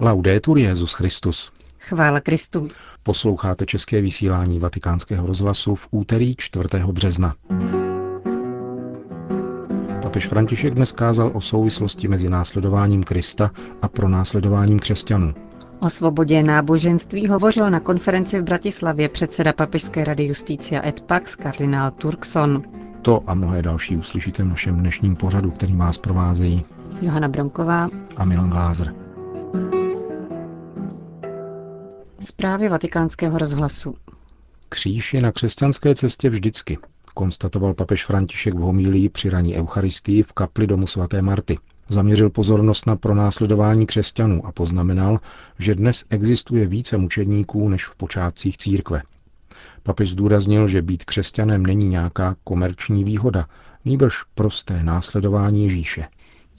Laudetur Jezus Christus. Chvála Kristu. Posloucháte české vysílání Vatikánského rozhlasu v úterý 4. března. Papež František dnes kázal o souvislosti mezi následováním Krista a pronásledováním křesťanů. O svobodě náboženství hovořil na konferenci v Bratislavě předseda Papežské rady Justícia et Pax kardinál Turkson. To a mnohé další uslyšíte v našem dnešním pořadu, který vás provázejí Johana Bronková a Milan Glázer. Zprávy vatikánského rozhlasu. Kříž je na křesťanské cestě vždycky, konstatoval papež František v homílii při raní Eucharistii v kapli domu svaté Marty. Zaměřil pozornost na pronásledování křesťanů a poznamenal, že dnes existuje více mučedníků než v počátcích církve. Papež zdůraznil, že být křesťanem není nějaká komerční výhoda, nýbrž prosté následování Ježíše.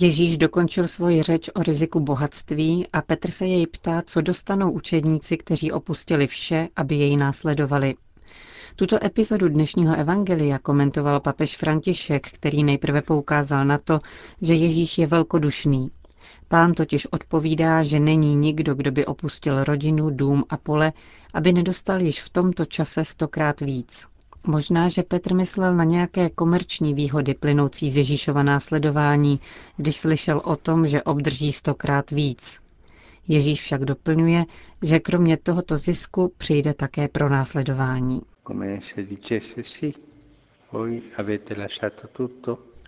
Ježíš dokončil svoji řeč o riziku bohatství a Petr se jej ptá, co dostanou učedníci, kteří opustili vše, aby jej následovali. Tuto epizodu dnešního evangelia komentoval papež František, který nejprve poukázal na to, že Ježíš je velkodušný. Pán totiž odpovídá, že není nikdo, kdo by opustil rodinu, dům a pole, aby nedostal již v tomto čase stokrát víc. Možná, že Petr myslel na nějaké komerční výhody plynoucí z Ježíšova následování, když slyšel o tom, že obdrží stokrát víc. Ježíš však doplňuje, že kromě tohoto zisku přijde také pro následování.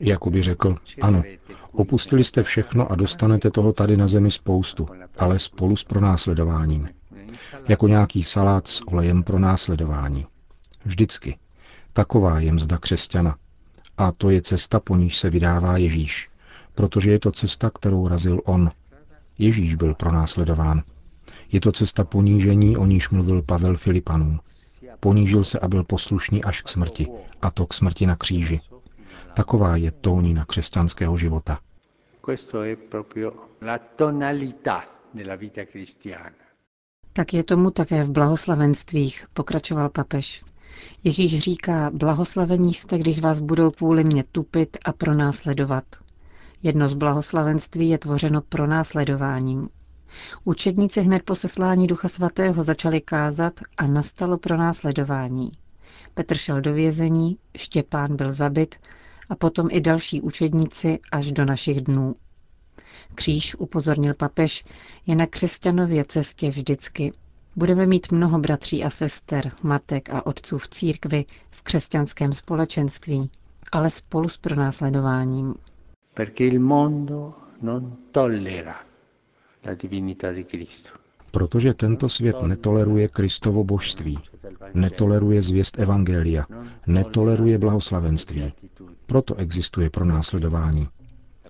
Jako by řekl, ano, opustili jste všechno a dostanete toho tady na zemi spoustu, ale spolu s pronásledováním. Jako nějaký salát s olejem pro následování. Vždycky. Taková je mzda křesťana. A to je cesta, po níž se vydává Ježíš. Protože je to cesta, kterou razil on. Ježíš byl pronásledován. Je to cesta ponížení, o níž mluvil Pavel Filipanům. Ponížil se a byl poslušný až k smrti, a to k smrti na kříži. Taková je tónina křesťanského života. Tak je tomu také v blahoslavenstvích, pokračoval papež. Ježíš říká, blahoslavení jste, když vás budou kvůli mě tupit a pronásledovat. Jedno z blahoslavenství je tvořeno pronásledováním. Učedníci hned po seslání Ducha Svatého začali kázat a nastalo pronásledování. Petr šel do vězení, Štěpán byl zabit a potom i další učedníci až do našich dnů. Kříž, upozornil papež, je na křesťanově cestě vždycky. Budeme mít mnoho bratří a sester, matek a otců v církvi, v křesťanském společenství, ale spolu s pronásledováním. Protože tento svět netoleruje Kristovo božství, netoleruje zvěst Evangelia, netoleruje blahoslavenství. Proto existuje pronásledování.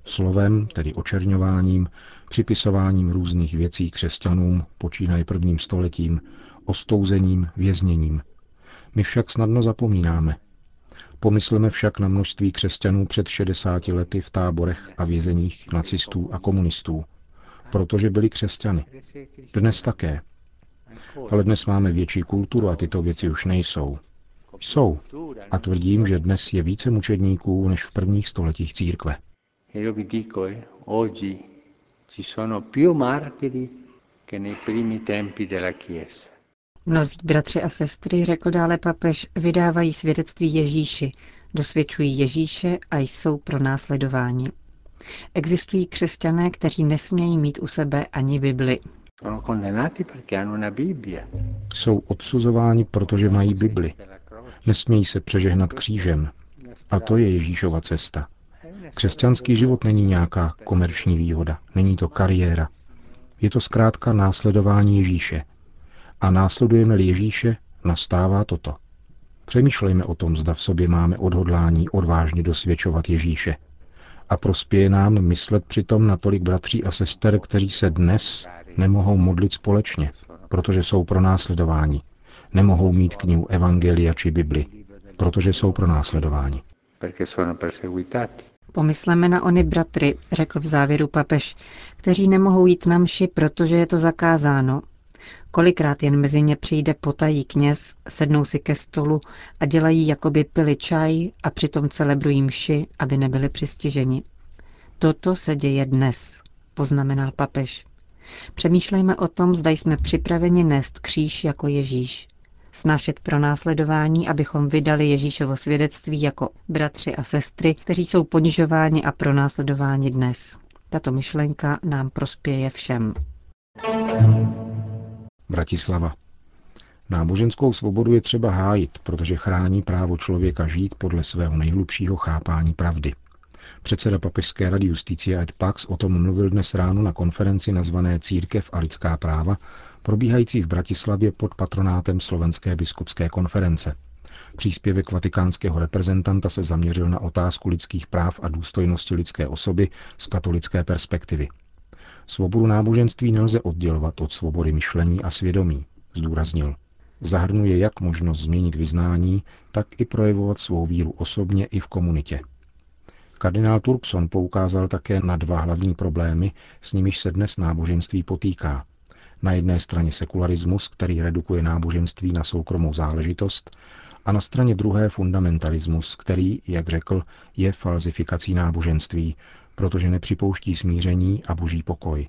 Slovem, tedy očerňováním, připisováním různých věcí křesťanům, počínaje prvním stoletím, ostouzením, vězněním. My však snadno zapomínáme. Pomysleme však na množství křesťanů před 60 lety v táborech a vězeních nacistů a komunistů, protože byli křesťany. Dnes také. Ale dnes máme větší kulturu a tyto věci už nejsou. Jsou. A tvrdím, že dnes je více mučedníků než v prvních stoletích církve. E io vi dico, eh, oggi ci sono più martiri che nei primi tempi della Chiesa. Mnozí bratři a sestry, řekl dále papež, vydávají svědectví Ježíši, dosvědčují Ježíše a jsou pro následování. Existují křesťané, kteří nesmějí mít u sebe ani Bibli. Jsou odsuzováni, protože mají Bibli. Nesmějí se přežehnat křížem. A to je Ježíšova cesta. Křesťanský život není nějaká komerční výhoda, není to kariéra. Je to zkrátka následování Ježíše. A následujeme-li Ježíše, nastává toto. Přemýšlejme o tom, zda v sobě máme odhodlání odvážně dosvědčovat Ježíše. A prospěje nám myslet přitom na tolik bratří a sester, kteří se dnes nemohou modlit společně, protože jsou pro následování. Nemohou mít knihu Evangelia či Bibli, protože jsou pro následování. Pomysleme na ony bratry, řekl v závěru papež, kteří nemohou jít na mši, protože je to zakázáno. Kolikrát jen mezi ně přijde potají kněz, sednou si ke stolu a dělají, jako by pili čaj a přitom celebrují mši, aby nebyli přistiženi. Toto se děje dnes, poznamenal papež. Přemýšlejme o tom, zda jsme připraveni nést kříž jako Ježíš. Snášet pro následování, abychom vydali Ježíšovo svědectví jako bratři a sestry, kteří jsou ponižováni a pronásledováni dnes. Tato myšlenka nám prospěje všem. Bratislava. Náboženskou svobodu je třeba hájit, protože chrání právo člověka žít podle svého nejhlubšího chápání pravdy. Předseda Papežské rady Justicia et Pax o tom mluvil dnes ráno na konferenci nazvané Církev a lidská práva, probíhající v Bratislavě pod patronátem Slovenské biskupské konference. Příspěvek vatikánského reprezentanta se zaměřil na otázku lidských práv a důstojnosti lidské osoby z katolické perspektivy. Svobodu náboženství nelze oddělovat od svobody myšlení a svědomí, zdůraznil. Zahrnuje jak možnost změnit vyznání, tak i projevovat svou víru osobně i v komunitě. Kardinál Turkson poukázal také na dva hlavní problémy, s nimiž se dnes náboženství potýká. Na jedné straně sekularismus, který redukuje náboženství na soukromou záležitost, a na straně druhé fundamentalismus, který, jak řekl, je falzifikací náboženství, protože nepřipouští smíření a boží pokoj.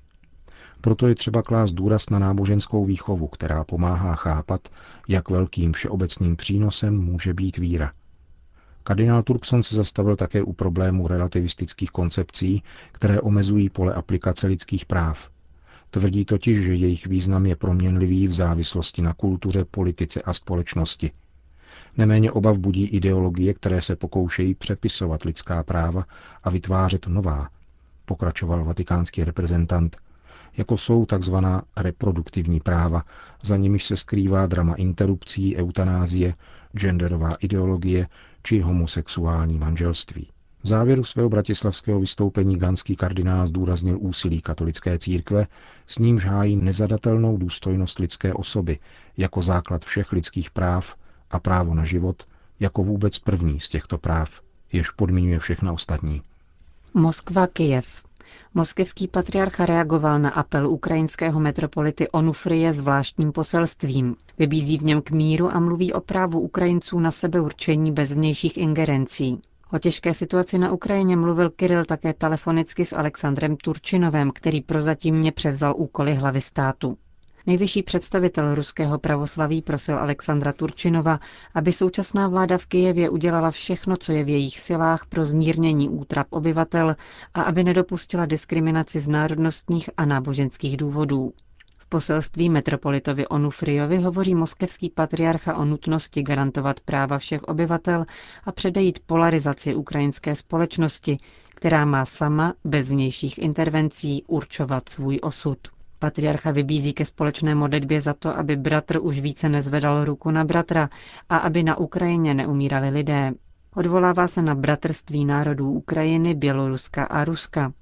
Proto je třeba klást důraz na náboženskou výchovu, která pomáhá chápat, jak velkým všeobecným přínosem může být víra. Kardinál Turkson se zastavil také u problému relativistických koncepcí, které omezují pole aplikace lidských práv. Tvrdí totiž, že jejich význam je proměnlivý v závislosti na kultuře, politice a společnosti. Neméně obav budí ideologie, které se pokoušejí přepisovat lidská práva a vytvářet nová, pokračoval vatikánský reprezentant, jako jsou tzv. reproduktivní práva, za nimiž se skrývá drama interrupcí, eutanázie, genderová ideologie či homosexuální manželství. V závěru svého bratislavského vystoupení ganský kardinál zdůraznil úsilí katolické církve, s nímž hájí nezadatelnou důstojnost lidské osoby jako základ všech lidských práv a právo na život jako vůbec první z těchto práv, jež podmiňuje všechna ostatní. Moskva, Kijev. Moskevský patriarcha reagoval na apel ukrajinského metropolity Onufrie zvláštním poselstvím. Vybízí v něm k míru a mluví o právu Ukrajinců na sebeurčení bez vnějších ingerencí. O těžké situaci na Ukrajině mluvil Kiril také telefonicky s Alexandrem Turčinovem, který prozatímně převzal úkoly hlavy státu. Nejvyšší představitel ruského pravoslaví prosil Alexandra Turčinova, aby současná vláda v Kijevě udělala všechno, co je v jejich silách pro zmírnění útrap obyvatel a aby nedopustila diskriminaci z národnostních a náboženských důvodů. Poselství metropolitovi Onufriovi hovoří moskevský patriarcha o nutnosti garantovat práva všech obyvatel a předejít polarizaci ukrajinské společnosti, která má sama, bez vnějších intervencí, určovat svůj osud. Patriarcha vybízí ke společné modlitbě za to, aby bratr už více nezvedal ruku na bratra a aby na Ukrajině neumírali lidé. Odvolává se na bratrství národů Ukrajiny, Běloruska a Ruska.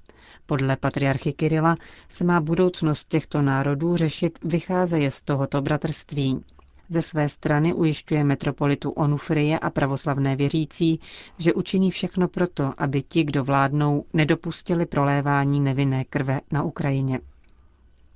Podle patriarchy Kirila se má budoucnost těchto národů řešit vycházeje z tohoto bratrství. Ze své strany ujišťuje metropolitu Onufrie a pravoslavné věřící, že učiní všechno proto, aby ti, kdo vládnou, nedopustili prolévání nevinné krve na Ukrajině.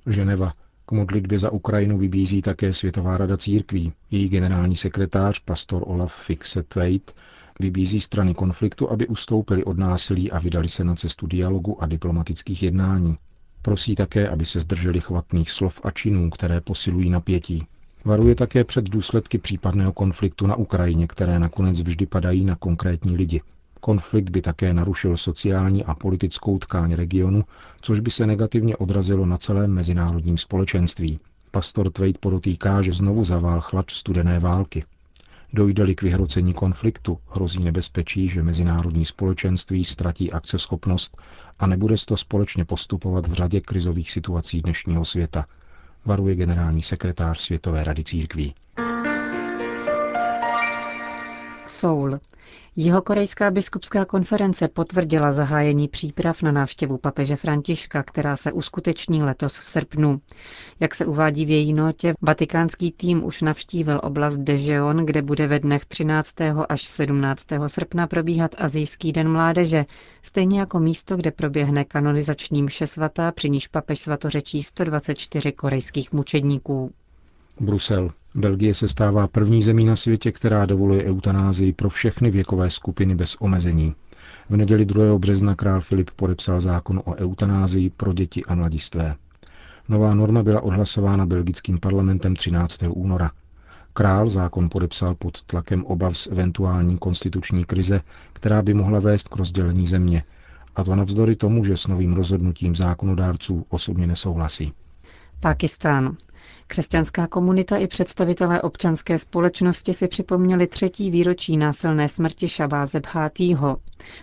Ženeva. K modlitbě za Ukrajinu vybízí také Světová rada církví. Její generální sekretář, pastor Olaf Fixetveit, vybízí strany konfliktu, aby ustoupili od násilí a vydali se na cestu dialogu a diplomatických jednání. Prosí také, aby se zdrželi chvatných slov a činů, které posilují napětí. Varuje také před důsledky případného konfliktu na Ukrajině, které nakonec vždy padají na konkrétní lidi – Konflikt by také narušil sociální a politickou tkáň regionu, což by se negativně odrazilo na celém mezinárodním společenství. Pastor Tveit podotýká, že znovu zavál chlad studené války. Dojde-li k vyhrocení konfliktu, hrozí nebezpečí, že mezinárodní společenství ztratí akceschopnost a nebude to společně postupovat v řadě krizových situací dnešního světa, varuje generální sekretář Světové rady církví. Soul. Jihokorejská biskupská konference potvrdila zahájení příprav na návštěvu papeže Františka, která se uskuteční letos v srpnu. Jak se uvádí v její notě, vatikánský tým už navštívil oblast Dejeon, kde bude ve dnech 13. až 17. srpna probíhat Azijský den mládeže, stejně jako místo, kde proběhne kanonizační mše svatá, při níž papež svatořečí 124 korejských mučedníků. Brusel. Belgie se stává první zemí na světě, která dovoluje eutanázii pro všechny věkové skupiny bez omezení. V neděli 2. března král Filip podepsal zákon o eutanázii pro děti a mladistvé. Nová norma byla odhlasována belgickým parlamentem 13. února. Král zákon podepsal pod tlakem obav z eventuální konstituční krize, která by mohla vést k rozdělení země, a to navzdory tomu, že s novým rozhodnutím zákonodárců osobně nesouhlasí. Pakistán. Křesťanská komunita i představitelé občanské společnosti si připomněli třetí výročí násilné smrti Šabáze Bhátýho.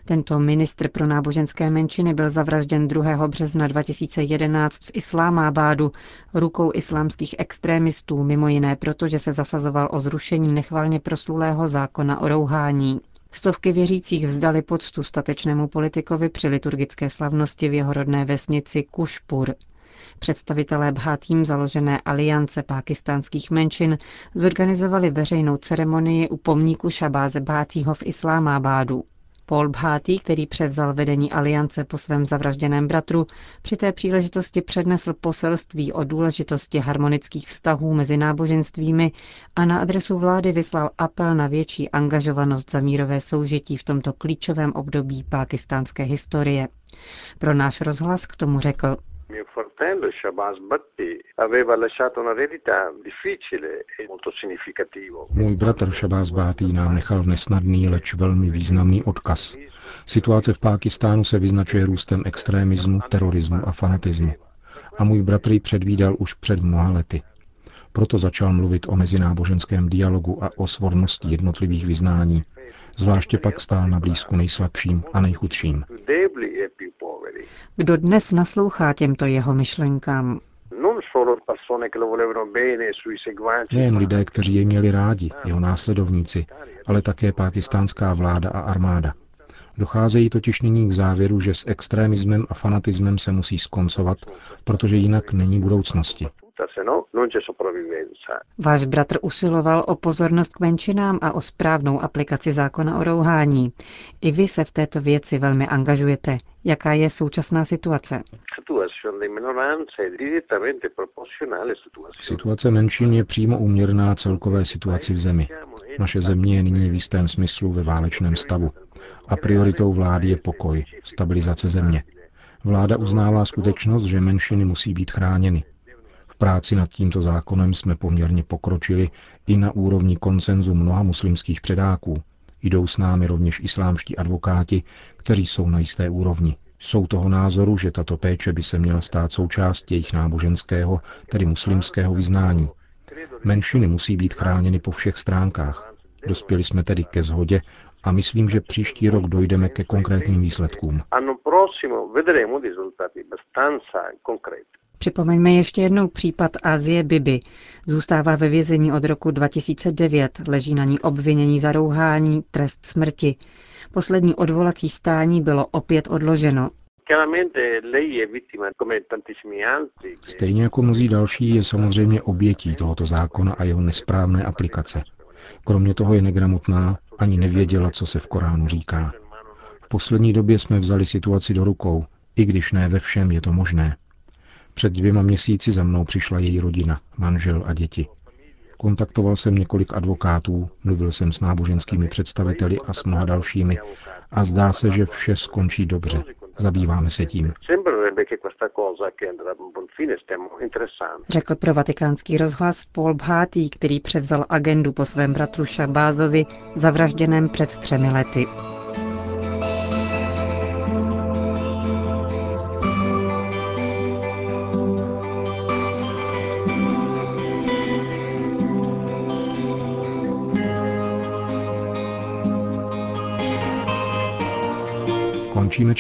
Tento ministr pro náboženské menšiny byl zavražděn 2. března 2011 v Islámábádu rukou islámských extrémistů, mimo jiné proto, že se zasazoval o zrušení nechvalně proslulého zákona o rouhání. Stovky věřících vzdali poctu statečnému politikovi při liturgické slavnosti v jeho rodné vesnici Kušpur. Představitelé Bhátím založené aliance pákistánských menšin zorganizovali veřejnou ceremonii u pomníku Šabáze Bhátího v Islámábádu. Paul Bhátý, který převzal vedení aliance po svém zavražděném bratru, při té příležitosti přednesl poselství o důležitosti harmonických vztahů mezi náboženstvími a na adresu vlády vyslal apel na větší angažovanost za mírové soužití v tomto klíčovém období pákistánské historie. Pro náš rozhlas k tomu řekl, mio fratello Shabazz Bhatti aveva lasciato un'eredità difficile e molto significativo. Můj bratr Shabazz Bhatti nám nechal nesnadný, leč velmi významný odkaz. Situace v Pákistánu se vyznačuje růstem extrémismu, terorismu a fanatismu. A můj bratr ji předvídal už před mnoha lety. Proto začal mluvit o mezináboženském dialogu a o svornosti jednotlivých vyznání. Zvláště pak stál na blízku nejslabším a nejchudším. Kdo dnes naslouchá těmto jeho myšlenkám? Nejen lidé, kteří jej měli rádi, jeho následovníci, ale také pákistánská vláda a armáda. Docházejí totiž nyní k závěru, že s extrémismem a fanatismem se musí skoncovat, protože jinak není budoucnosti. Váš bratr usiloval o pozornost k menšinám a o správnou aplikaci zákona o rouhání. I vy se v této věci velmi angažujete. Jaká je současná situace? Situace menšin je přímo úměrná celkové situaci v zemi. Naše země je nyní v jistém smyslu ve válečném stavu. A prioritou vlády je pokoj, stabilizace země. Vláda uznává skutečnost, že menšiny musí být chráněny práci nad tímto zákonem jsme poměrně pokročili i na úrovni koncenzu mnoha muslimských předáků. Jdou s námi rovněž islámští advokáti, kteří jsou na jisté úrovni. Jsou toho názoru, že tato péče by se měla stát součástí jejich náboženského, tedy muslimského vyznání. Menšiny musí být chráněny po všech stránkách. Dospěli jsme tedy ke shodě a myslím, že příští rok dojdeme ke konkrétním výsledkům. Připomeňme ještě jednou případ Azie Bibi. Zůstává ve vězení od roku 2009, leží na ní obvinění za rouhání, trest smrti. Poslední odvolací stání bylo opět odloženo. Stejně jako mnozí další je samozřejmě obětí tohoto zákona a jeho nesprávné aplikace. Kromě toho je negramotná, ani nevěděla, co se v Koránu říká. V poslední době jsme vzali situaci do rukou, i když ne ve všem je to možné. Před dvěma měsíci za mnou přišla její rodina, manžel a děti. Kontaktoval jsem několik advokátů, mluvil jsem s náboženskými představiteli a s mnoha dalšími a zdá se, že vše skončí dobře. Zabýváme se tím. Řekl pro vatikánský rozhlas Paul Bhátý, který převzal agendu po svém bratru Šabázovi, zavražděném před třemi lety.